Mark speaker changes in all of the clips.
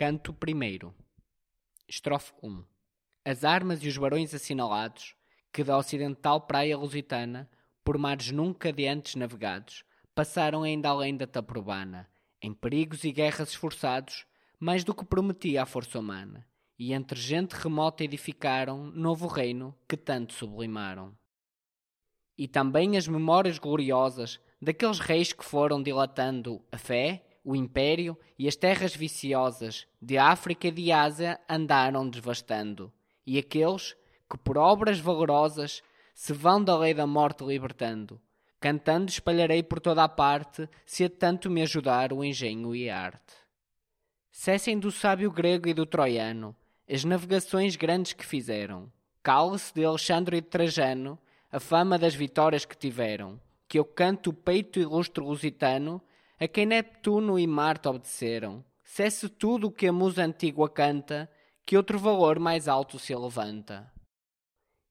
Speaker 1: Canto I. Estrofe 1. As armas e os barões assinalados, que da ocidental praia lusitana, por mares nunca de antes navegados, passaram ainda além da Taprobana, em perigos e guerras esforçados, mais do que prometia a força humana, e entre gente remota edificaram novo reino que tanto sublimaram. E também as memórias gloriosas daqueles reis que foram dilatando a fé, o império e as terras viciosas de África e de Ásia andaram devastando, e aqueles que por obras valorosas se vão da lei da morte libertando. Cantando espalharei por toda a parte, se a tanto me ajudar o engenho e a arte. Cessem do sábio grego e do troiano as navegações grandes que fizeram. Cale-se de Alexandre e de Trajano a fama das vitórias que tiveram. Que eu canto o peito ilustre lusitano a quem Neptuno e Marte obedeceram. Cesse tudo o que a musa antiga canta, que outro valor mais alto se levanta.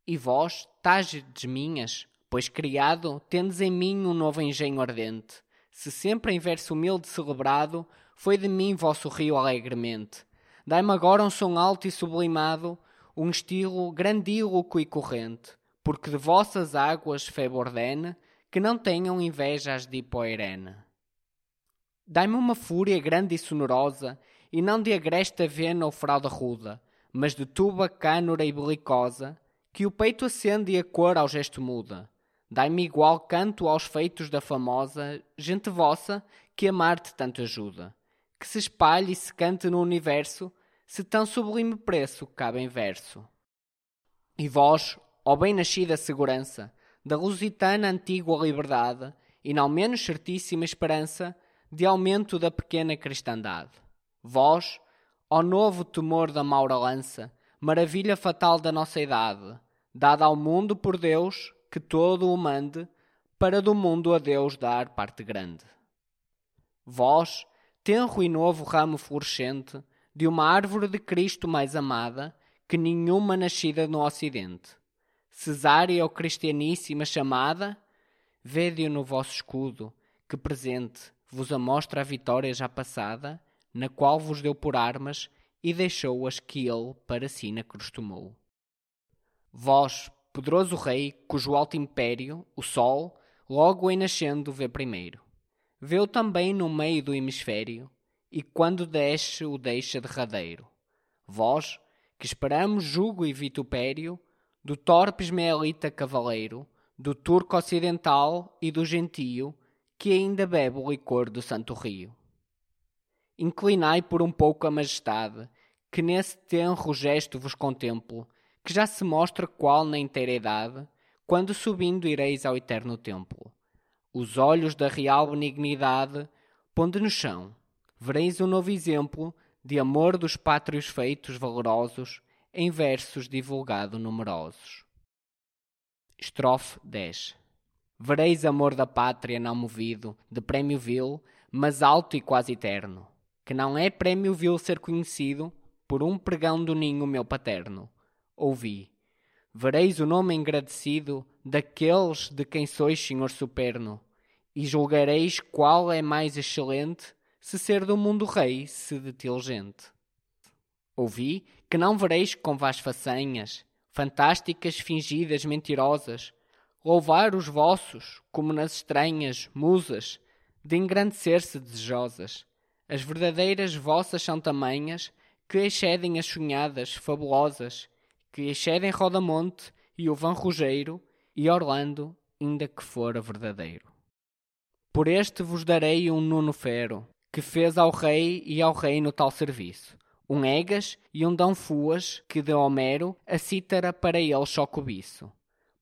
Speaker 1: E vós, tágedes minhas, pois criado, tendes em mim um novo engenho ardente. Se sempre em verso humilde celebrado, foi de mim vosso rio alegremente. Dai-me agora um som alto e sublimado, um estilo grandíloco e corrente, porque de vossas águas febo ordene, que não tenham inveja as de Hipoerene. Dai-me uma fúria grande e sonorosa, e não de agresta vena ou fralda ruda, mas de tuba cânora e belicosa, que o peito acende e a cor ao gesto muda. Dai-me igual canto aos feitos da famosa gente vossa que a Marte tanto ajuda. Que se espalhe e se cante no universo, se tão sublime preço cabe em verso. E vós, ó bem-nascida segurança, da lusitana antiga liberdade, e não menos certíssima esperança, de aumento da pequena cristandade. Vós, ó novo temor da maura lança, maravilha fatal da nossa idade, dada ao mundo por Deus, que todo o mande, para do mundo a Deus dar parte grande. Vós, tenro e novo ramo florescente, de uma árvore de Cristo mais amada, que nenhuma nascida no Ocidente. Cesária ou cristianíssima chamada, vede-o no vosso escudo, que presente vos amostra a vitória já passada, na qual vos deu por armas e deixou-as que ele para si na cruz tomou. Vós, poderoso rei, cujo alto império, o sol, logo em nascendo vê primeiro. Vê-o também no meio do hemisfério, e quando desce o deixa derradeiro. Vós, que esperamos jugo e vitupério, do torpe ismaelita cavaleiro, do turco ocidental e do gentio, que ainda bebe o licor do santo rio. Inclinai por um pouco a majestade, que nesse tenro gesto vos contemplo, que já se mostra qual na inteira idade, quando subindo ireis ao eterno templo. Os olhos da real benignidade ponde no chão, vereis um novo exemplo de amor dos pátrios feitos valorosos, em versos divulgado numerosos. Estrofe 10 Vereis amor da pátria não movido, de prémio vil, mas alto e quase eterno, que não é prémio vil ser conhecido por um pregão do ninho meu paterno. Ouvi. Vereis o nome engrandecido daqueles de quem sois senhor superno, e julgareis qual é mais excelente, se ser do mundo rei, se de diligente. Ouvi que não vereis com vás façanhas, fantásticas, fingidas, mentirosas, louvar os vossos, como nas estranhas musas, de engrandecer-se desejosas. As verdadeiras vossas são tamanhas, que excedem as sonhadas, fabulosas, que excedem Rodamonte e o Van Rugeiro e Orlando, ainda que fora verdadeiro. Por este vos darei um Nuno Fero, que fez ao rei e ao reino tal serviço, um Egas e um Dão Fuas, que de Homero a cítara para ele só cobiço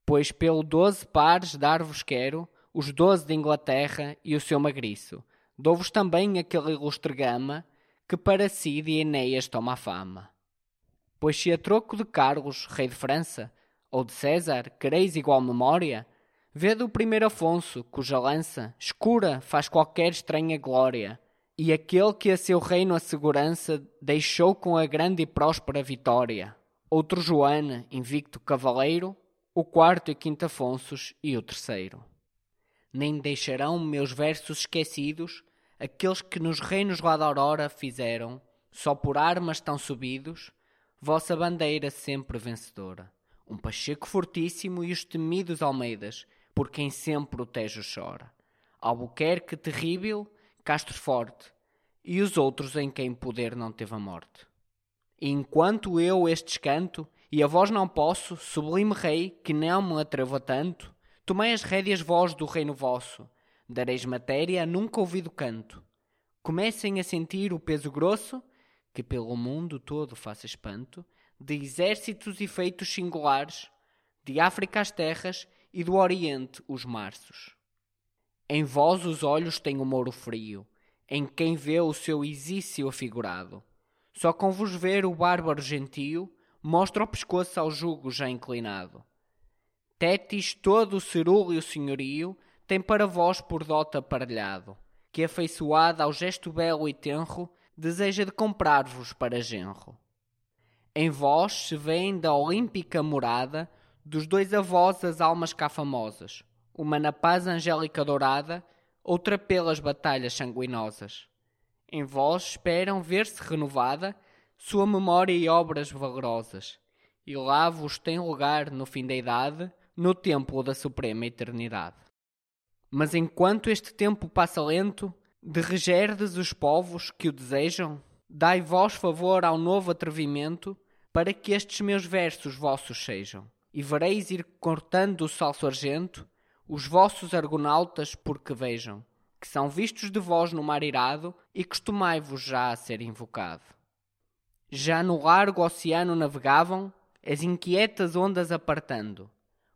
Speaker 1: pois pelo doze pares dar-vos quero os doze de Inglaterra e o seu magriço. Dou-vos também aquele ilustre gama que para si de Enéas toma a fama. Pois se a troco de Carlos, rei de França, ou de César, quereis igual memória, vede o primeiro Afonso, cuja lança, escura, faz qualquer estranha glória, e aquele que a seu reino a segurança deixou com a grande e próspera vitória. Outro Joana, invicto cavaleiro, o quarto e quinto Afonsos e o terceiro. Nem deixarão meus versos esquecidos aqueles que nos reinos lá da aurora fizeram só por armas tão subidos, vossa bandeira sempre vencedora. Um Pacheco fortíssimo e os temidos Almeidas, por quem sempre o Tejo chora. Albuquerque terrível, Castro forte, e os outros em quem poder não teve a morte. E enquanto eu estes canto, e a vós não posso, sublime rei, que não me atrevo a tanto, tomei as rédeas vós do reino vosso, dareis matéria a nunca ouvido canto. Comecem a sentir o peso grosso, que pelo mundo todo faça espanto, de exércitos e feitos singulares, de África as terras e do Oriente os marços. Em vós os olhos têm o moro frio, em quem vê o seu exício afigurado. Só com vos ver o bárbaro gentio, mostra o pescoço ao jugo já inclinado. Tétis todo o cerúleo senhorio tem para vós por dote aparelhado, que afeiçoada ao gesto belo e tenro, deseja de comprar-vos para genro. Em vós se vêem da olímpica morada dos dois avós as almas cá famosas, uma na paz angélica dourada, outra pelas batalhas sanguinosas. Em vós esperam ver-se renovada sua memória e obras valorosas, e lá vos tem lugar no fim da idade, no templo da suprema eternidade. Mas enquanto este tempo passa lento, de regerdes os povos que o desejam, dai vós favor ao novo atrevimento, para que estes meus versos vossos sejam. E vereis ir cortando o salso argento os vossos argonautas porque vejam, que são vistos de vós no mar irado e costumai-vos já a ser invocado. Já no largo oceano navegavam, as inquietas ondas apartando.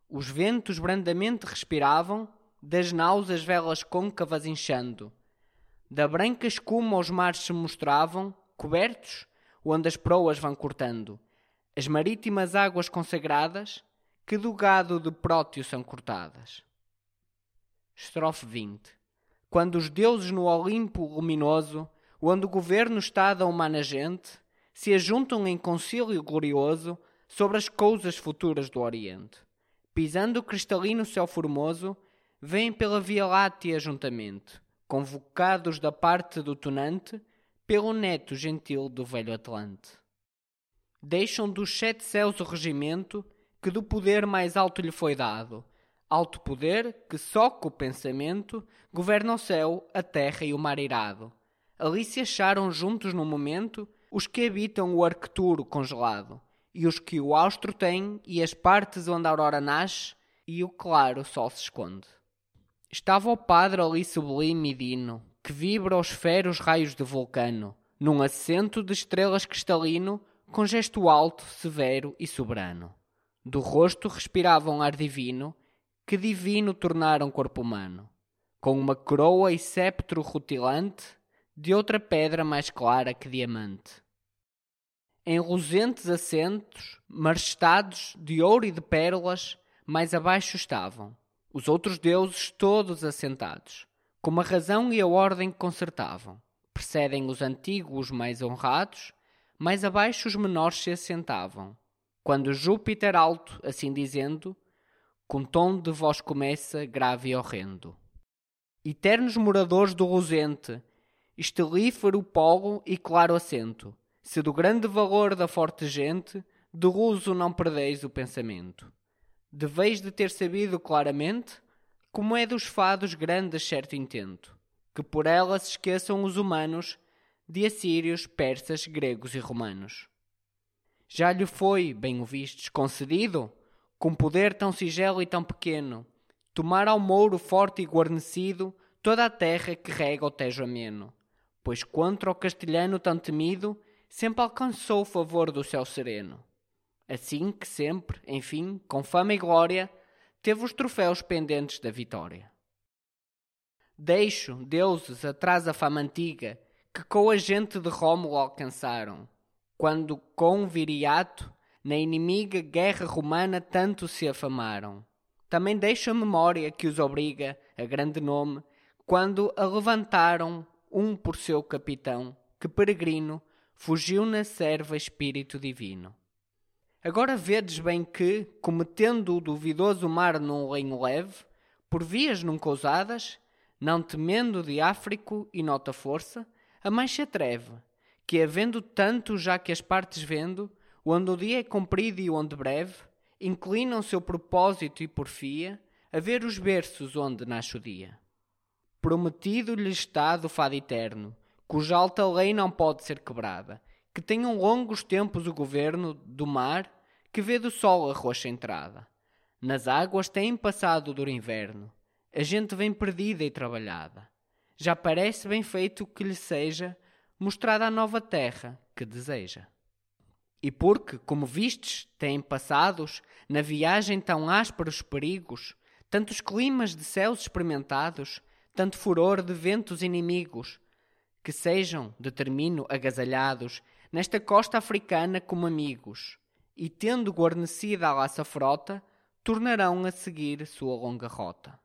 Speaker 1: Os ventos brandamente respiravam, das naus as velas côncavas inchando. Da branca escuma os mares se mostravam, cobertos, onde as proas vão cortando as marítimas águas consagradas que do gado de Próteo são cortadas. Estrofe 20 Quando os deuses no Olimpo luminoso, onde o governo está da humana gente, se ajuntam em concílio glorioso sobre as coisas futuras do Oriente. Pisando o cristalino céu formoso, vêm pela Via Láctea juntamente, convocados da parte do tunante, pelo neto gentil do velho Atlante deixam dos sete céus o regimento que do poder mais alto lhe foi dado. Alto poder que só com o pensamento governa o céu, a terra e o mar irado. Ali se acharam juntos no momento os que habitam o Arcturo congelado, e os que o austro têm, e as partes onde a aurora nasce, e o claro sol se esconde. Estava o padre ali sublime e dino, que vibra os feros raios de vulcano, num assento de estrelas cristalino, com gesto alto, severo e soberano. Do rosto respirava um ar divino, que divino tornaram corpo humano, com uma coroa e sceptro rutilante, de outra pedra mais clara que diamante. Em luzentes assentos, marchestados de ouro e de pérolas, mais abaixo estavam os outros deuses todos assentados, com a razão e a ordem concertavam. Precedem os antigos mais honrados, mais abaixo os menores se assentavam. Quando Júpiter alto, assim dizendo, com tom de voz começa, grave e horrendo. Eternos moradores do luzente, estelífero polo e claro assento, se do grande valor da forte gente, do uso não perdeis o pensamento. Deveis de ter sabido claramente como é dos fados grandes certo intento, que por ela se esqueçam os humanos de assírios, persas, gregos e romanos. Já lhe foi, bem o vistes, concedido, com poder tão sigelo e tão pequeno, tomar ao mouro forte e guarnecido toda a terra que rega o tejo ameno, pois contra o castelhano tão temido, sempre alcançou o favor do céu sereno. Assim que sempre, enfim, com fama e glória, teve os troféus pendentes da vitória. Deixo, deuses, atrás a fama antiga, que com a gente de Rómulo alcançaram, quando com Viriato na inimiga guerra romana tanto se afamaram. Também deixa a memória que os obriga a grande nome, quando a levantaram um por seu capitão, que peregrino fugiu na serva espírito divino. Agora vedes bem que, cometendo o duvidoso mar num lenho leve, por vias nunca ousadas, não temendo de Áfrico e nota força, a mais se atreve, que havendo tanto já que as partes vendo, onde o dia é comprido e onde breve, inclinam seu propósito e porfia a ver os berços onde nasce o dia. Prometido lhe está do fado eterno, cuja alta lei não pode ser quebrada, que tenham longos tempos o governo do mar, que vê do sol a roxa entrada. Nas águas tem passado o duro inverno, a gente vem perdida e trabalhada. Já parece bem feito que lhe seja mostrada a nova terra que deseja. E porque, como vistes, têm passados, na viagem tão ásperos perigos, tantos climas de céus experimentados, tanto furor de ventos inimigos, que sejam, determino, agasalhados, nesta costa africana como amigos, e tendo guarnecida a laça frota, tornarão a seguir sua longa rota.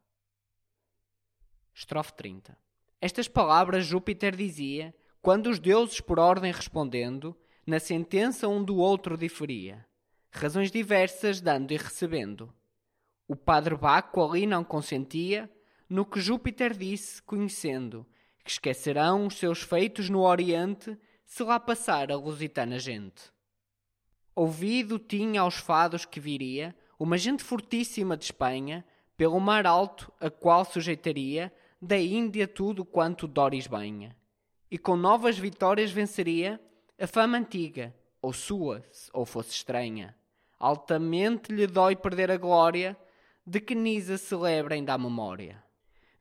Speaker 1: Estrofe 30 Estas palavras Júpiter dizia, quando os deuses por ordem respondendo, na sentença um do outro diferia, razões diversas dando e recebendo. O padre Baco ali não consentia no que Júpiter disse, conhecendo que esquecerão os seus feitos no Oriente se lá passar a lusitana gente. Ouvido tinha aos fados que viria uma gente fortíssima de Espanha, pelo mar alto, a qual sujeitaria da Índia tudo quanto Doris banha, e com novas vitórias venceria a fama antiga, ou sua, ou fosse estranha. Altamente lhe dói perder a glória de que Nisa celebra ainda a memória.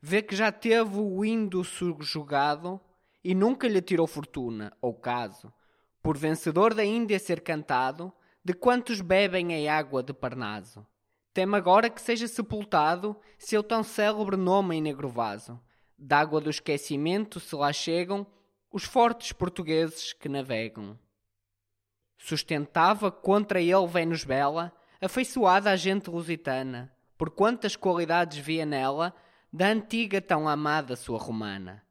Speaker 1: Vê que já teve o indo subjugado e nunca lhe tirou fortuna, ou caso, por vencedor da Índia ser cantado, de quantos bebem a água de Parnaso. Teme agora que seja sepultado seu tão célebre nome em negro vaso. D'água do esquecimento se lá chegam os fortes portugueses que navegam. Sustentava contra ele Vênus bela, afeiçoada a gente lusitana, por quantas qualidades via nela da antiga tão amada sua romana.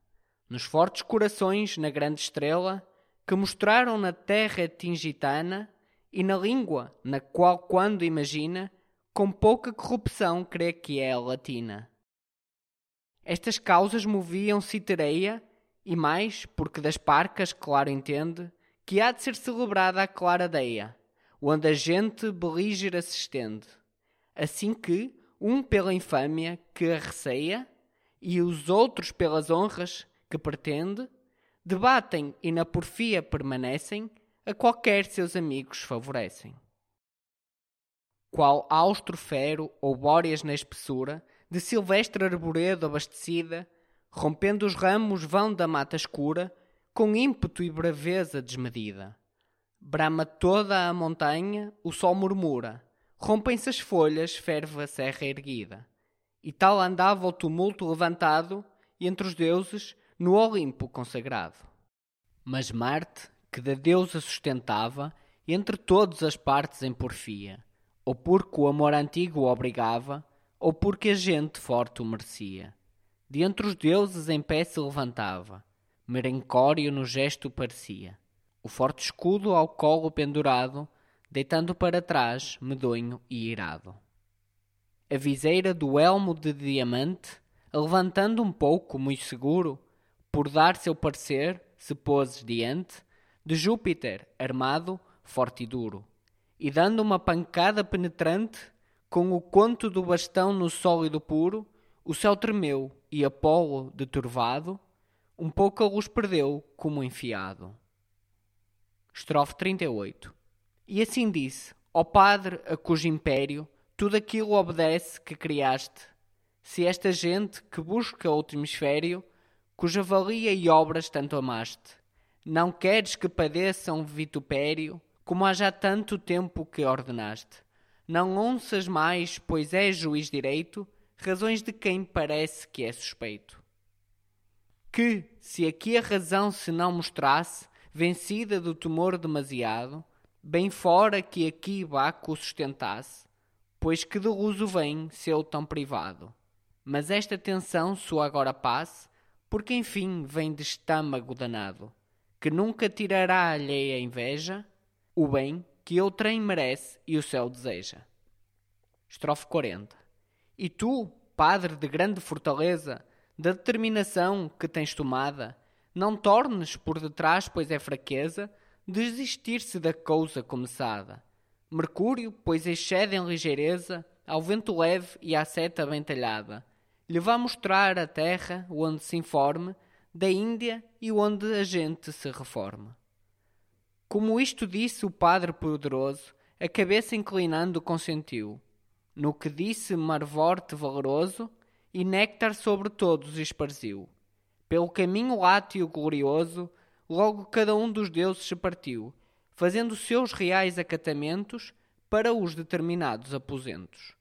Speaker 1: Nos fortes corações, na grande estrela, que mostraram na terra tingitana, e na língua, na qual, quando imagina, com pouca corrupção crê que é a latina. Estas causas moviam Citereia e mais, porque das parcas, claro entende, que há de ser celebrada a clara deia, onde a gente belígera se estende. Assim que, um pela infâmia que a receia, e os outros pelas honras que pretende, debatem e na porfia permanecem, a qualquer seus amigos favorecem. Qual austro fero ou bóreas na espessura, de silvestre arboredo abastecida, rompendo os ramos vão da mata escura, com ímpeto e braveza desmedida. Brama toda a montanha, o sol murmura, rompem-se as folhas, ferve a serra erguida. E tal andava o tumulto levantado, entre os deuses, no Olimpo consagrado. Mas Marte, que da deusa sustentava, entre todas as partes em porfia, ou porque o amor antigo o obrigava, ou porque a gente forte o merecia de entre os deuses em pé se levantava, merencório no gesto parecia, o forte escudo ao colo pendurado, deitando para trás, medonho e irado. A viseira do elmo de diamante, levantando um pouco, muito seguro, por dar seu parecer, se pôs diante, de Júpiter, armado, forte e duro, e dando uma pancada penetrante, com o conto do bastão no sólido puro, o céu tremeu e Apolo, de turvado, um pouco a luz perdeu como enfiado. Estrofe 38 E assim disse, ó Padre, a cujo império tudo aquilo obedece que criaste, se esta gente que busca outro hemisfério, cuja valia e obras tanto amaste, não queres que padeçam vitupério, como há já tanto tempo que ordenaste. Não onças mais, pois és juiz direito, razões de quem parece que é suspeito. Que, se aqui a razão se não mostrasse, vencida do temor demasiado, bem fora que aqui Baco sustentasse, pois que de uso vem seu tão privado. Mas esta tensão sua agora passe, porque enfim vem de estâmago danado, que nunca tirará alheia inveja, o bem que outrem merece e o céu deseja. Estrofe 40 e tu, padre de grande fortaleza, da determinação que tens tomada, Não tornes por detrás, pois é fraqueza, desistir-se da cousa começada. Mercúrio, pois excede em ligeireza, ao vento leve e à seta bem talhada. Lhe vá mostrar a terra onde se informe da Índia e onde a gente se reforme. Como isto disse o Padre Poderoso, a cabeça inclinando consentiu. No que disse Marvorte valoroso, e néctar sobre todos esparziu. Pelo caminho láteo glorioso, logo cada um dos deuses se partiu, fazendo seus reais acatamentos para os determinados aposentos.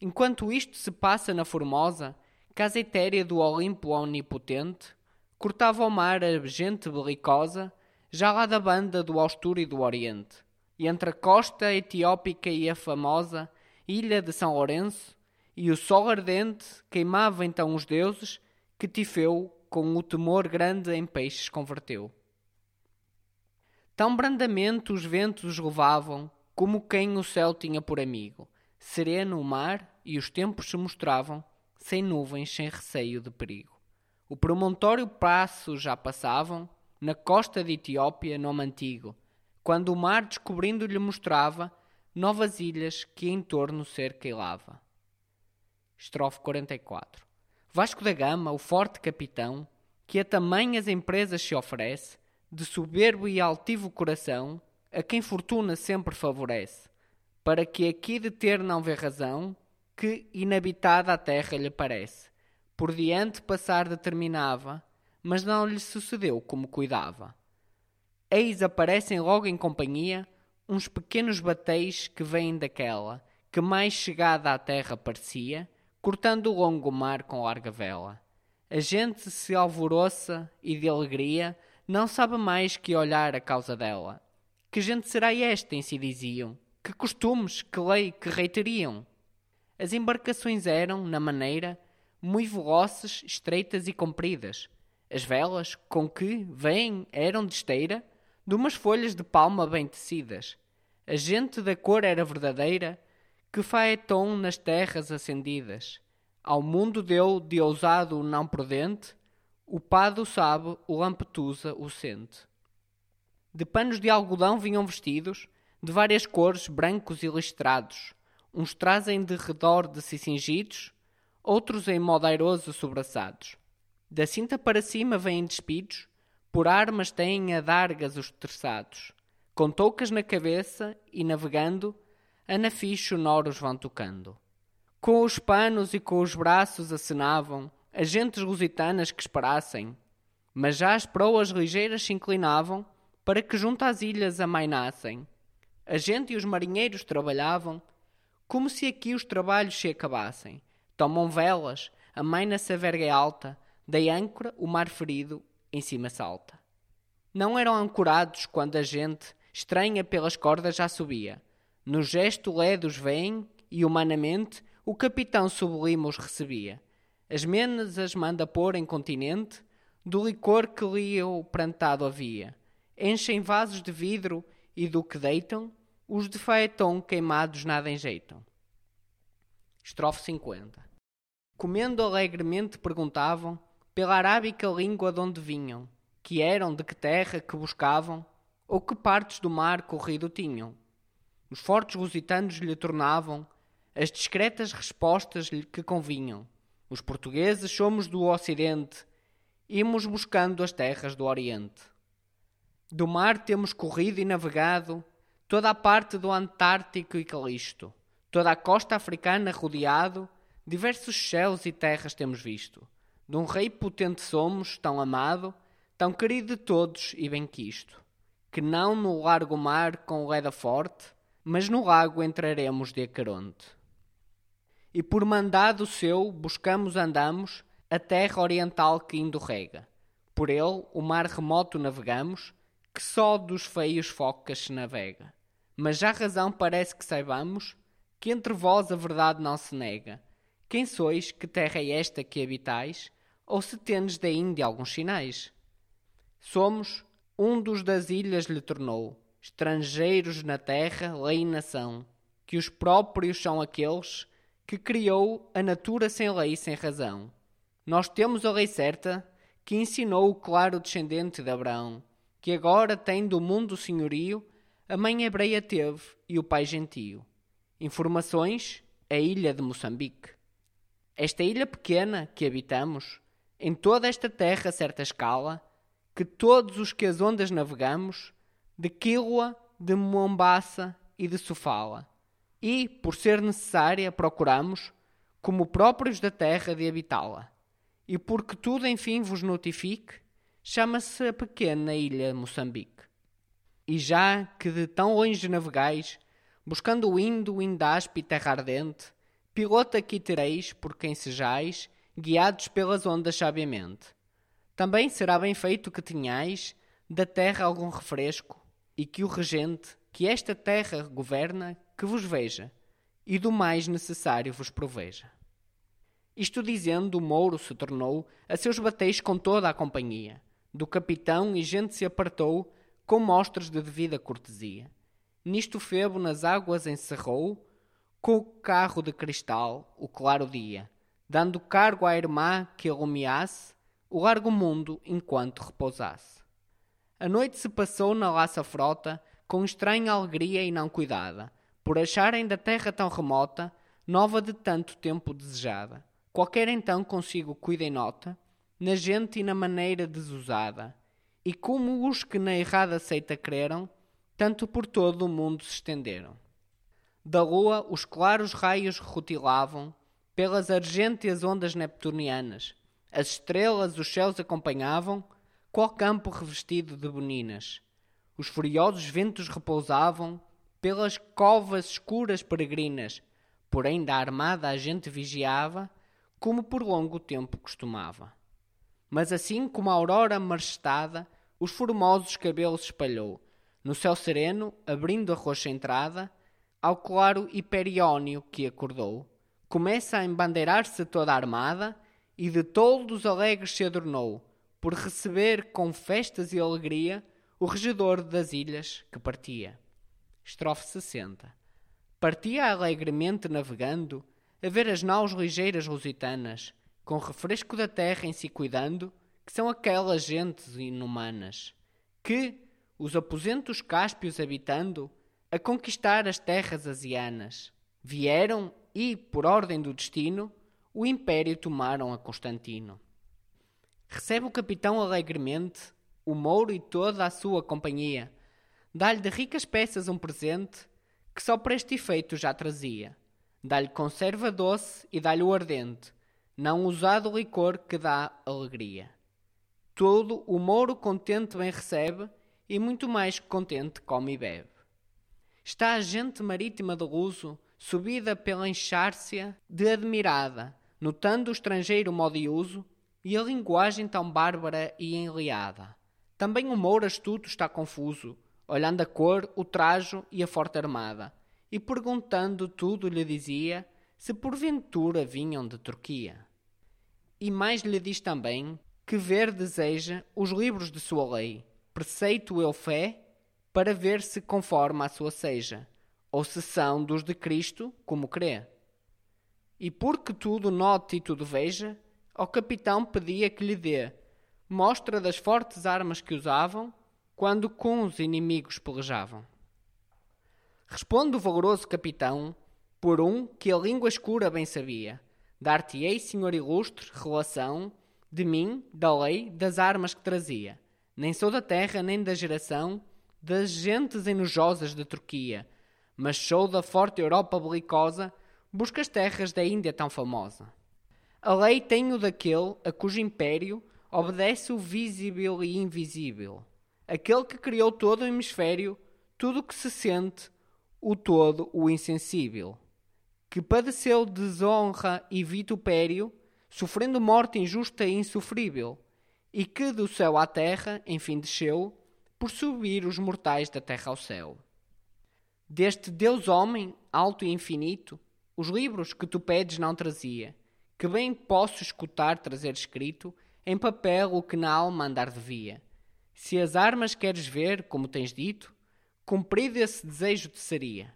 Speaker 1: Enquanto isto se passa na formosa, casa etérea do Olimpo onipotente, cortava o mar a gente belicosa, já lá da banda do Austuro e do Oriente, e entre a costa etiópica e a famosa ilha de São Lourenço, e o sol ardente queimava então os deuses, que Tifeu, com o temor grande, em peixes converteu. Tão brandamente os ventos os levavam, como quem o céu tinha por amigo. Sereno o mar, e os tempos se mostravam, sem nuvens, sem receio de perigo. O promontório passo já passavam, na costa de Etiópia, nome antigo, quando o mar descobrindo lhe mostrava novas ilhas que em torno cerca e lava. Estrofe 44. Vasco da Gama, o forte capitão, que a tamanhas empresas se oferece, de soberbo e altivo coração, a quem fortuna sempre favorece, para que aqui de ter não vê razão, que inabitada a terra lhe parece. Por diante passar determinava, mas não lhe sucedeu como cuidava. Eis aparecem logo em companhia uns pequenos bateis que vêm daquela, que mais chegada à terra parecia, cortando o longo mar com larga vela. A gente se alvoroça e de alegria não sabe mais que olhar a causa dela. Que gente será esta, em si diziam? Que costumes, que lei, que rei teriam? As embarcações eram, na maneira, muito velozes, estreitas e compridas. As velas, com que vêm, eram de esteira, de umas folhas de palma bem tecidas. A gente da cor era verdadeira, que faeton nas terras acendidas. Ao mundo deu de ousado o não prudente, o pado sabe, o lampetusa o sente. De panos de algodão vinham vestidos, de várias cores, brancos e listrados. Uns trazem de redor de si cingidos, outros em modo airoso sobraçados. Da cinta para cima vêm despidos, por armas têm adargas os terçados, com toucas na cabeça e navegando, anafis sonoros vão tocando. Com os panos e com os braços acenavam as gentes lusitanas que esperassem, mas já as proas ligeiras se inclinavam para que junto às ilhas amainassem. A gente e os marinheiros trabalhavam como se aqui os trabalhos se acabassem. Tomam velas, a maina-se a verga alta, da âncora o mar ferido em cima salta. Não eram ancorados quando a gente, estranha pelas cordas, já subia. No gesto ledos vêm, e humanamente o capitão sublime os recebia. As menas as manda pôr em continente, do licor que lhe o plantado havia. Enchem vasos de vidro e do que deitam, os de faeton queimados nada enjeitam. Estrofe 50 Comendo alegremente perguntavam pela arábica língua de onde vinham, que eram, de que terra que buscavam, ou que partes do mar corrido tinham. Os fortes lusitanos lhe tornavam as discretas respostas que convinham. Os portugueses somos do Ocidente, imos buscando as terras do Oriente. Do mar temos corrido e navegado toda a parte do Antártico e Calisto, toda a costa africana rodeado, diversos céus e terras temos visto. De um rei potente somos, tão amado, tão querido de todos e bem quisto, que não no largo mar com leda forte, mas no lago entraremos de Acaronte. E por mandado seu buscamos andamos a terra oriental que indo rega. Por ele o mar remoto navegamos, que só dos feios focas se navega. Mas já razão parece que saibamos que entre vós a verdade não se nega. Quem sois, que terra é esta que habitais, ou se tendes da Índia alguns sinais? Somos, um dos das ilhas lhe tornou, estrangeiros na terra, lei e nação, que os próprios são aqueles que criou a natura sem lei e sem razão. Nós temos a lei certa, que ensinou o claro descendente de Abraão, que agora tem do mundo senhorio, a mãe hebreia teve e o pai gentio. Informações: a ilha de Moçambique. Esta ilha pequena que habitamos, em toda esta terra a certa escala, que todos os que as ondas navegamos, de Quilua, de Mombasa e de Sofala, e, por ser necessária, procuramos, como próprios da terra, de habitá-la. E porque tudo enfim vos notifique, chama-se a pequena ilha Moçambique. E já que de tão longe navegais, buscando o Indo, Indaspe e terra ardente, piloto aqui tereis, por quem sejais, guiados pelas ondas sabiamente. Também será bem feito que tenhais da terra algum refresco, e que o regente, que esta terra governa, que vos veja, e do mais necessário vos proveja. Isto dizendo, o mouro se tornou a seus bateis com toda a companhia. Do capitão e gente se apartou, com mostras de devida cortesia. Nisto Febo nas águas encerrou, com o carro de cristal, o claro dia, dando cargo à irmã que iluminasse o largo mundo enquanto repousasse. A noite se passou na laça frota, com estranha alegria e não cuidada, por acharem da terra tão remota, nova de tanto tempo desejada. Qualquer então consigo cuidem nota, na gente e na maneira desusada, e como os que na errada seita creram, tanto por todo o mundo se estenderam. Da lua os claros raios rutilavam, pelas argênteas ondas neptunianas, as estrelas os céus acompanhavam, qual campo revestido de boninas. Os furiosos ventos repousavam, pelas covas escuras peregrinas, porém da armada a gente vigiava, como por longo tempo costumava. Mas assim como a aurora marestada, os formosos cabelos espalhou, no céu sereno, abrindo a roxa entrada, ao claro hiperiónio que acordou, começa a embandeirar-se toda a armada, e de toldos alegres se adornou, por receber com festas e alegria o regedor das ilhas que partia. Estrofe 60. Partia alegremente navegando, a ver as naus ligeiras lusitanas, com refresco da terra em si cuidando, que são aquelas gentes inumanas, que, os aposentos cáspios habitando, a conquistar as terras asianas, vieram e, por ordem do destino, o império tomaram a Constantino. Recebe o capitão alegremente o mouro e toda a sua companhia, Dá-lhe de ricas peças um presente que só para este efeito já trazia. Dá-lhe conserva doce e dá-lhe o ardente, não usado licor que dá alegria. Todo o mouro contente bem recebe e muito mais contente come e bebe. Está a gente marítima de luso, subida pela enxárcia de admirada, notando o estrangeiro modo e a linguagem tão bárbara e enliada. Também o mouro astuto está confuso, olhando a cor, o trajo e a forte armada, e perguntando tudo lhe dizia se porventura vinham de Turquia. E mais lhe diz também que ver deseja os livros de sua lei, preceito eu fé, para ver se conforma a sua seja, ou se são dos de Cristo, como crê. E porque tudo note e tudo veja, ao capitão pedia que lhe dê mostra das fortes armas que usavam quando com os inimigos pelejavam. Responde o valoroso capitão, por um que a língua escura bem sabia. Dar-te-ei, senhor ilustre, relação de mim, da lei, das armas que trazia. Nem sou da terra, nem da geração das gentes enojosas da Turquia, mas sou da forte Europa belicosa, busca as terras da Índia tão famosa. A lei tenho daquele a cujo império obedece o visível e invisível aquele que criou todo o hemisfério, tudo o que se sente, o todo o insensível, que padeceu desonra e vitupério, sofrendo morte injusta e insofrível, e que do céu à terra, enfim, desceu, por subir os mortais da terra ao céu. Deste Deus homem, alto e infinito, os livros que tu pedes não trazia, que bem posso escutar trazer escrito, em papel o que na alma andar devia se as armas queres ver, como tens dito, cumprido esse desejo te seria.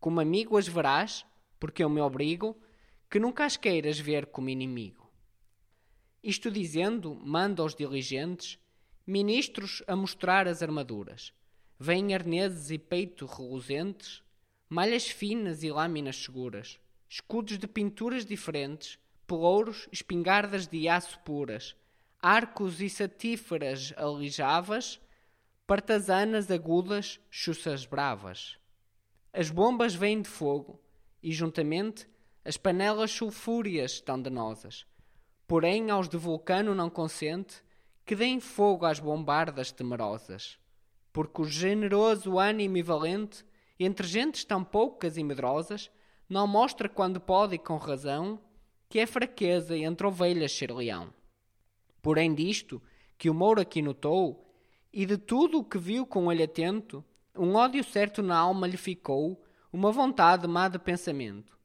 Speaker 1: Como amigo as verás, porque eu me obrigo, que nunca as queiras ver como inimigo. Isto dizendo, manda aos diligentes, ministros a mostrar as armaduras. Vêm arneses e peito reluzentes, malhas finas e lâminas seguras, escudos de pinturas diferentes, pelouros, espingardas de aço puras, arcos e satíferas alijavas, partazanas agudas, chuças bravas. As bombas vêm de fogo, e juntamente as panelas sulfúreas tão danosas. Porém, aos de vulcano não consente que deem fogo às bombardas temerosas, porque o generoso ânimo e valente, entre gentes tão poucas e medrosas, não mostra quando pode e com razão que é fraqueza entre ovelhas ser leão. Porém disto, que o Mouro aqui notou, e de tudo o que viu com olho atento, um ódio certo na alma lhe ficou, uma vontade má de pensamento.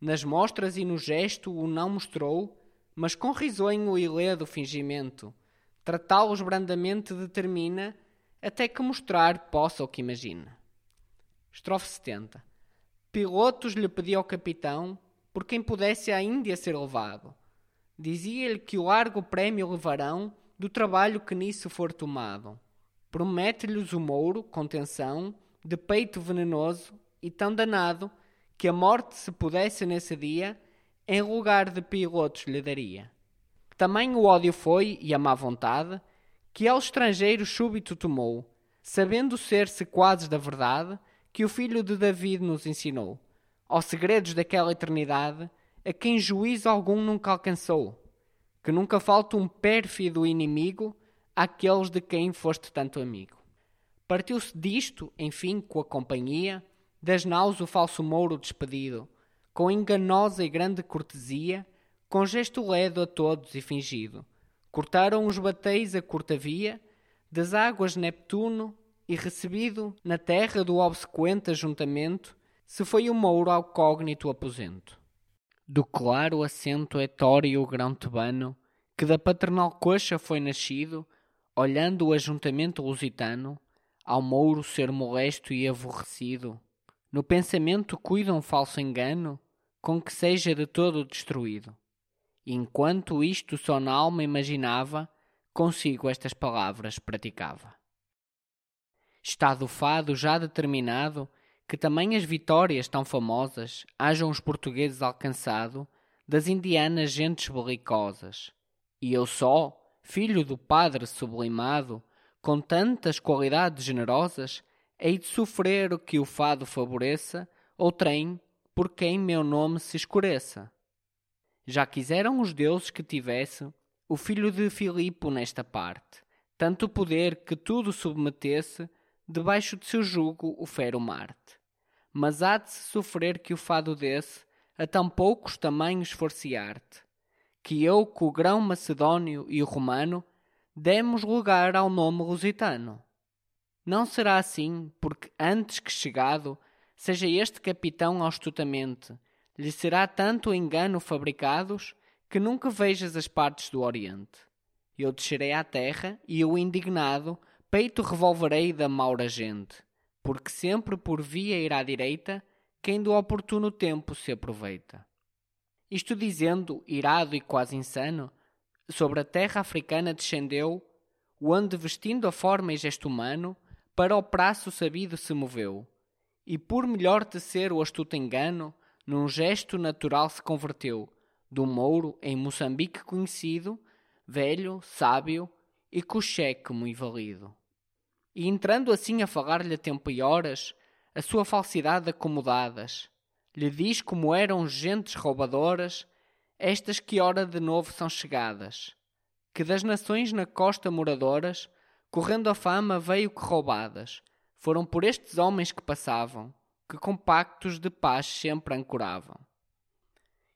Speaker 1: Nas mostras e no gesto o não mostrou, mas com risonho e ledo fingimento, tratá-los brandamente determina, até que mostrar possa o que imagina. Estrofe 70. Pilotos lhe pediu ao capitão, por quem pudesse à Índia ser levado. Dizia-lhe que o largo prémio levarão do trabalho que nisso for tomado. Promete-lhes o mouro, contenção, de peito venenoso e tão danado, que a morte, se pudesse nesse dia, em lugar de pilotos lhe daria. Também o ódio foi, e a má vontade, que ao estrangeiro súbito tomou, sabendo ser sequazes da verdade, que o filho de David nos ensinou, aos segredos daquela eternidade, a quem juízo algum nunca alcançou, que nunca falta um pérfido inimigo àqueles de quem foste tanto amigo. Partiu-se disto, enfim, com a companhia, das naus o falso mouro despedido, com enganosa e grande cortesia, com gesto ledo a todos e fingido. Cortaram os bateis a curta via, das águas Neptuno, e recebido na terra do obsequente ajuntamento, se foi o mouro ao cógnito aposento. Do claro assento etório grão tebano, que da paternal coxa foi nascido, olhando o ajuntamento lusitano, ao mouro ser molesto e aborrecido, no pensamento cuida um falso engano, com que seja de todo destruído. Enquanto isto só na alma imaginava, consigo estas palavras praticava. Estado fado já determinado, que também as vitórias tão famosas hajam os portugueses alcançado das indianas gentes belicosas. E eu só, filho do padre sublimado, com tantas qualidades generosas, hei de sofrer o que o fado favoreça, ou trem, por quem meu nome se escureça. Já quiseram os deuses que tivesse o filho de Filipe nesta parte, tanto poder que tudo submetesse, debaixo de seu jugo o fero Marte. Mas há de se sofrer que o fado desse a tão poucos tamanhos esforciar-te, que eu, com o grão macedônio e o romano, demos lugar ao nome lusitano. Não será assim, porque antes que chegado, seja este capitão astutamente, lhe será tanto engano fabricados, que nunca vejas as partes do Oriente. Eu descerei à terra, e eu indignado, peito revolverei da maura gente, porque sempre por via ir à direita, quem do oportuno tempo se aproveita. Isto dizendo, irado e quase insano, sobre a terra africana descendeu, onde, vestindo a forma e gesto humano, para o prazo sabido se moveu, e por melhor tecer o astuto engano, num gesto natural se converteu, do mouro em Moçambique conhecido, velho, sábio e com cheque muito valido. E entrando assim a falar-lhe a tempo e horas, a sua falsidade acomodadas, lhe diz como eram gentes roubadoras, estas que ora de novo são chegadas, que das nações na costa moradoras, correndo a fama veio que roubadas, foram por estes homens que passavam, que compactos de paz sempre ancoravam.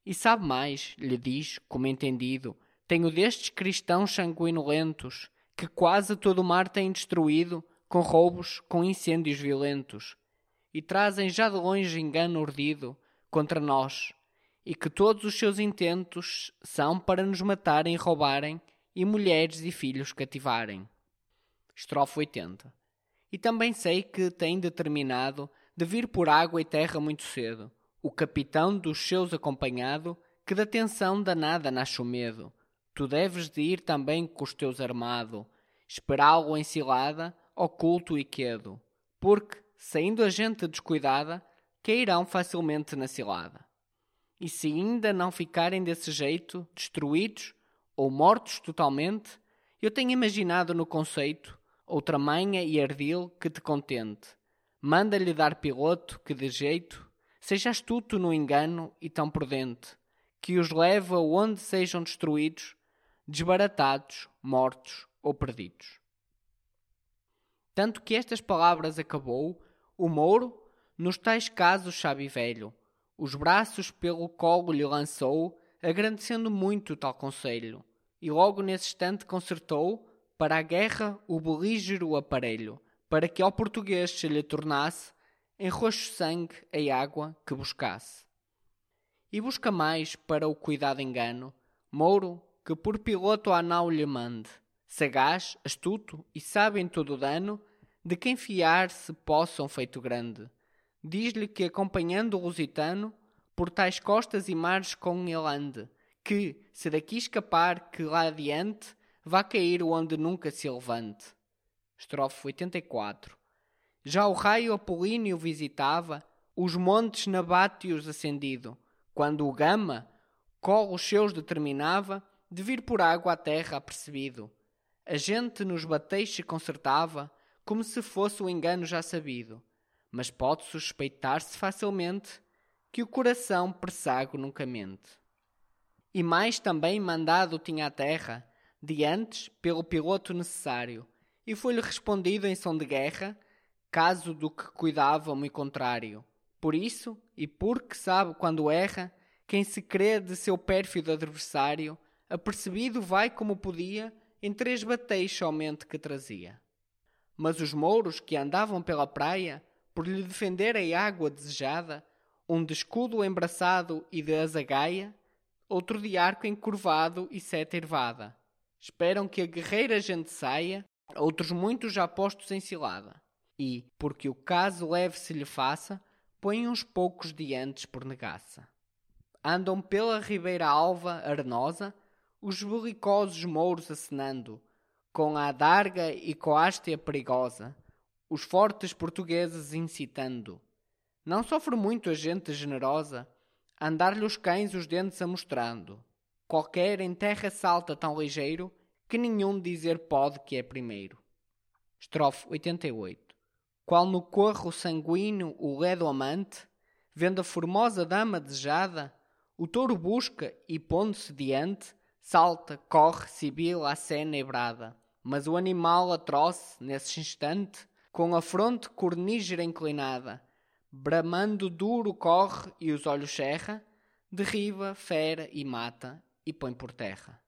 Speaker 1: E sabe mais, lhe diz, como entendido, tenho destes cristãos sanguinolentos, que quase todo o mar têm destruído, com roubos, com incêndios violentos, e trazem já de longe engano urdido contra nós, e que todos os seus intentos são para nos matarem e roubarem, e mulheres e filhos cativarem. Estrofe 80. E também sei que tem determinado de vir por água e terra muito cedo, o capitão dos seus acompanhado, que da tensão danada nasce o medo, Tu deves de ir também com os teus armado, esperá-lo em cilada, oculto e quedo, porque, saindo a gente descuidada, cairão facilmente na cilada. E se ainda não ficarem desse jeito, destruídos ou mortos totalmente, eu tenho imaginado no conceito outra manha e ardil que te contente. Manda-lhe dar piloto que de jeito seja astuto no engano e tão prudente, que os leva onde sejam destruídos, desbaratados, mortos ou perdidos. Tanto que estas palavras acabou, o Mouro, nos tais casos sabe velho, os braços pelo colo lhe lançou, agradecendo muito tal conselho, e logo nesse instante consertou para a guerra o belígero aparelho, para que ao português se lhe tornasse em roxo sangue a água que buscasse. E busca mais para o cuidado engano, Mouro, que por piloto a nau lhe mande, sagaz, astuto e sabe em todo o dano, de quem fiar-se possa um feito grande. Diz-lhe que acompanhando o lusitano, por tais costas e mares com ele ande, que, se daqui escapar, que lá adiante, vá cair onde nunca se levante. Estrofe 84 Já o raio apolíneo visitava os montes nabáteos ascendido, quando o gama, colos seus determinava, de vir por água à terra apercebido. A gente nos bateixe consertava, como se fosse o engano já sabido, mas pode suspeitar-se facilmente que o coração persago nunca mente. E mais também mandado tinha a terra, de antes, pelo piloto necessário, e foi-lhe respondido em som de guerra, caso do que cuidava muito contrário. Por isso, e porque sabe quando erra, quem se crê de seu pérfido adversário, apercebido vai como podia, em três bateis somente que trazia. Mas os mouros que andavam pela praia, por lhe defender a água desejada, um de escudo embraçado e de azagaia, outro de arco encurvado e seta ervada. Esperam que a guerreira gente saia, outros muitos já postos em cilada. E, porque o caso leve se lhe faça, põem uns poucos diantes por negaça. Andam pela ribeira alva, arenosa, os belicosos mouros acenando, com a adarga e com a perigosa, os fortes portugueses incitando. Não sofre muito a gente generosa, andar-lhe os cães os dentes amostrando. Qualquer em terra salta tão ligeiro, que nenhum dizer pode que é primeiro. Estrofe 88 Qual no corro sanguíneo o ledo amante, vendo a formosa dama desejada, o touro busca e, pondo-se diante, salta, corre, sibila a cena brada. Mas o animal atroce, nesse instante, com a fronte cornígera inclinada, bramando duro corre e os olhos cerra, derriba, fera e mata, e põe por terra.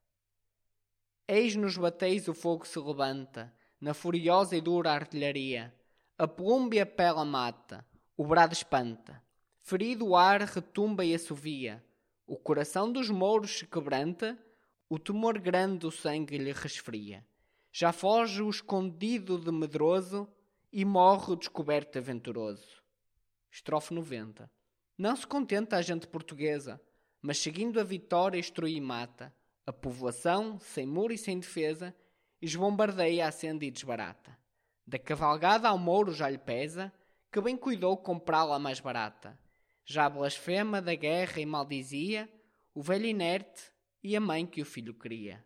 Speaker 1: Eis nos bateis o fogo se levanta, na furiosa e dura artilharia, a plúmbia pela mata, o brado espanta, ferido o ar retumba e assovia, o coração dos mouros se quebranta, o temor grande o sangue lhe resfria. Já foge o escondido de medroso e morre o descoberto aventuroso. Estrofe 90. Não se contenta a gente portuguesa, mas seguindo a vitória instrui e mata. A povoação, sem muro e sem defesa, esbombardeia, acende e desbarata. Da cavalgada ao mouro já lhe pesa, que bem cuidou comprá-la mais barata. Já blasfema da guerra e maldizia, o velho inerte e a mãe que o filho queria.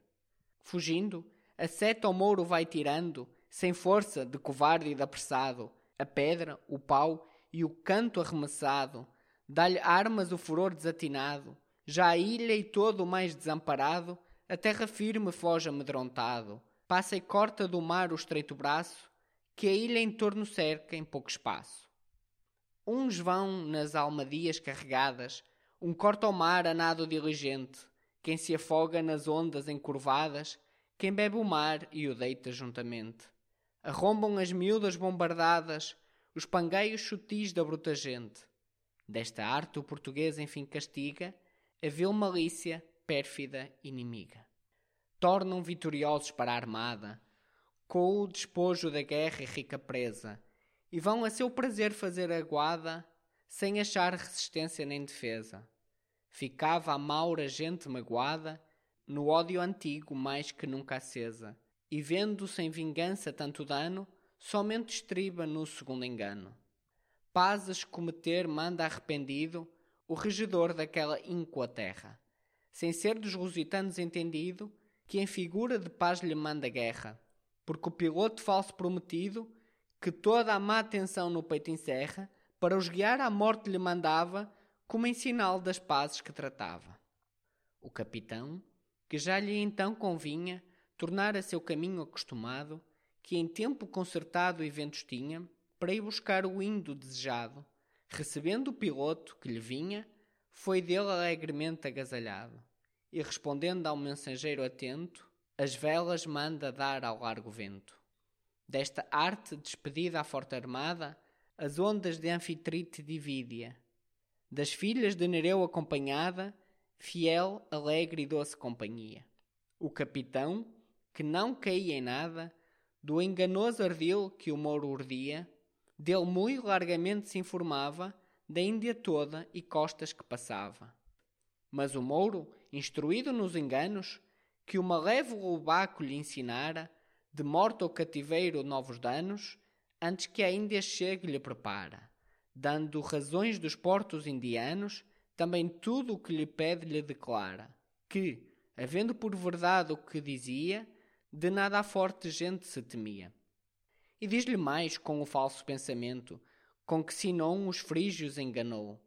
Speaker 1: Fugindo, a seta ao mouro vai tirando, sem força, de covarde e de apressado, a pedra, o pau e o canto arremessado, dá-lhe armas o furor desatinado, já a ilha e todo o mais desamparado, a terra firme foge amedrontado, passa e corta do mar o estreito braço, que a ilha em torno cerca em pouco espaço. Uns vão nas almadias carregadas, um corta ao mar a nado diligente, quem se afoga nas ondas encurvadas, quem bebe o mar e o deita juntamente. Arrombam as miúdas bombardadas, os pangueios sutis da bruta gente. Desta arte o português enfim castiga a vil malícia, pérfida inimiga. Tornam vitoriosos para a armada, com o despojo da guerra e rica presa, e vão a seu prazer fazer a guada, sem achar resistência nem defesa ficava a maura gente magoada, no ódio antigo mais que nunca acesa, e vendo sem vingança tanto dano, somente estriba no segundo engano. Pazes cometer manda arrependido o regedor daquela íncua terra, sem ser dos lusitanos entendido, que em figura de paz lhe manda guerra, porque o piloto falso prometido, que toda a má atenção no peito encerra, para os guiar à morte lhe mandava, como em sinal das pazes que tratava. O capitão, que já lhe então convinha tornar a seu caminho acostumado, que em tempo concertado eventos tinha, para ir buscar o indo desejado, recebendo o piloto que lhe vinha, foi dele alegremente agasalhado, e respondendo ao mensageiro atento, as velas manda dar ao largo vento. Desta arte despedida à forte armada, as ondas de Anfitrite dividia, das filhas de Nereu acompanhada, fiel, alegre e doce companhia. O capitão, que não caía em nada, do enganoso ardil que o Mouro urdia, dele muito largamente se informava, da Índia toda e costas que passava. Mas o Mouro, instruído nos enganos, que o malévolo baco lhe ensinara, de morte ou cativeiro novos danos, antes que a Índia chegue lhe prepara, dando razões dos portos indianos, também tudo o que lhe pede lhe declara, que, havendo por verdade o que dizia, de nada a forte gente se temia. E diz-lhe mais com o falso pensamento, com que Sinon os frígios enganou,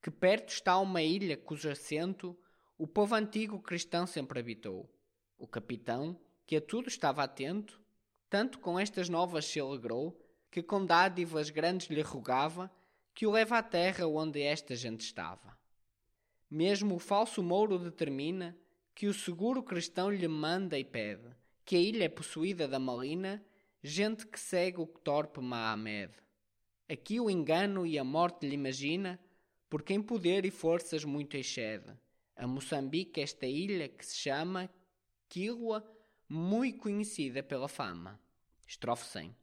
Speaker 1: que perto está uma ilha cujo assento o povo antigo cristão sempre habitou. O capitão, que a tudo estava atento, tanto com estas novas se alegrou, que com dádivas grandes lhe rogava que o leve à terra onde esta gente estava. Mesmo o falso mouro determina que o seguro cristão lhe manda e pede que a ilha é possuída da malina, gente que segue o torpe Mahamed. Aqui o engano e a morte lhe imagina, porque em poder e forças muito excede. A Moçambique, esta ilha que se chama Quilua, muito conhecida pela fama. Estrofe 100.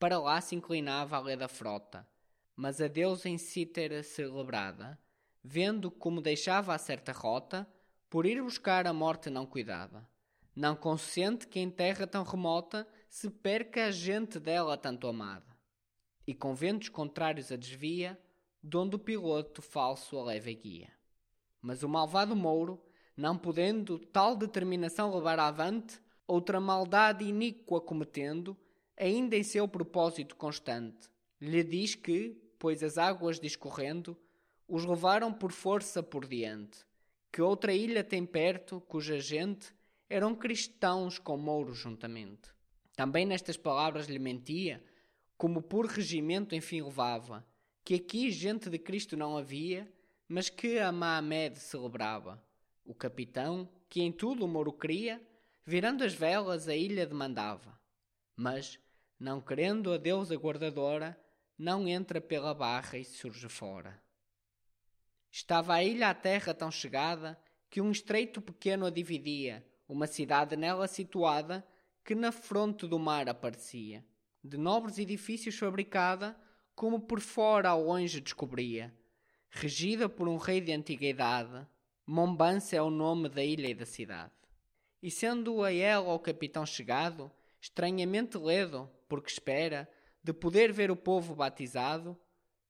Speaker 1: Para lá se inclinava a lei da frota, mas a Deus em cítara celebrada, vendo como deixava a certa rota, por ir buscar a morte não cuidava. Não consente que em terra tão remota se perca a gente dela tanto amada. E com ventos contrários a desvia, donde o piloto falso a leva e guia. Mas o malvado Mouro, não podendo tal determinação levar avante, outra maldade iníqua cometendo, ainda em seu propósito constante, lhe diz que, pois as águas discorrendo, os levaram por força por diante, que outra ilha tem perto, cuja gente eram cristãos com Mouro juntamente. Também nestas palavras lhe mentia, como por regimento enfim levava, que aqui gente de Cristo não havia, mas que a Mahamed celebrava. O capitão, que em tudo o Mouro queria, virando as velas a ilha demandava. Mas, não querendo a deusa guardadora, não entra pela barra e surge fora. Estava a ilha à terra tão chegada que um estreito pequeno a dividia, uma cidade nela situada que na fronte do mar aparecia, de nobres edifícios fabricada, como por fora ao longe descobria. Regida por um rei de antiga idade, Mombasa é o nome da ilha e da cidade. E sendo a ela o capitão chegado, estranhamente ledo, porque espera, de poder ver o povo batizado,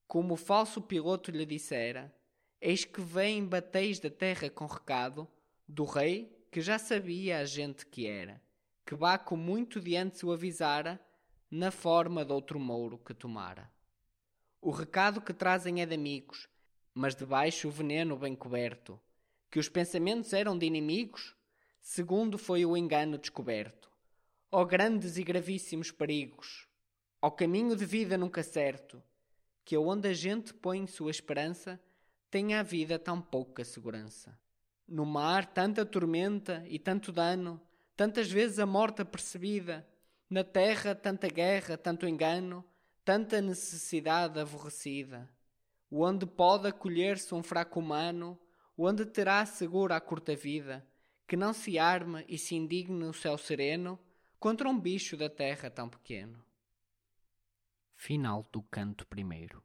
Speaker 1: como o falso piloto lhe dissera, eis que vem bateis da terra com recado do rei, que já sabia a gente que era, que Baco muito diante o avisara, na forma de outro mouro que tomara. O recado que trazem é de amigos, mas debaixo o veneno bem coberto, que os pensamentos eram de inimigos, segundo foi o engano descoberto. Ó grandes e gravíssimos perigos, ó caminho de vida nunca certo, que onde a gente põe sua esperança, tem a vida tão pouca segurança. No mar, tanta tormenta e tanto dano, tantas vezes a morte apercebida, na terra, tanta guerra, tanto engano, tanta necessidade aborrecida. Onde pode acolher-se um fraco humano, onde terá segura a curta vida, que não se arma e se indigne o céu sereno contra um bicho da terra tão pequeno.
Speaker 2: Final do canto primeiro.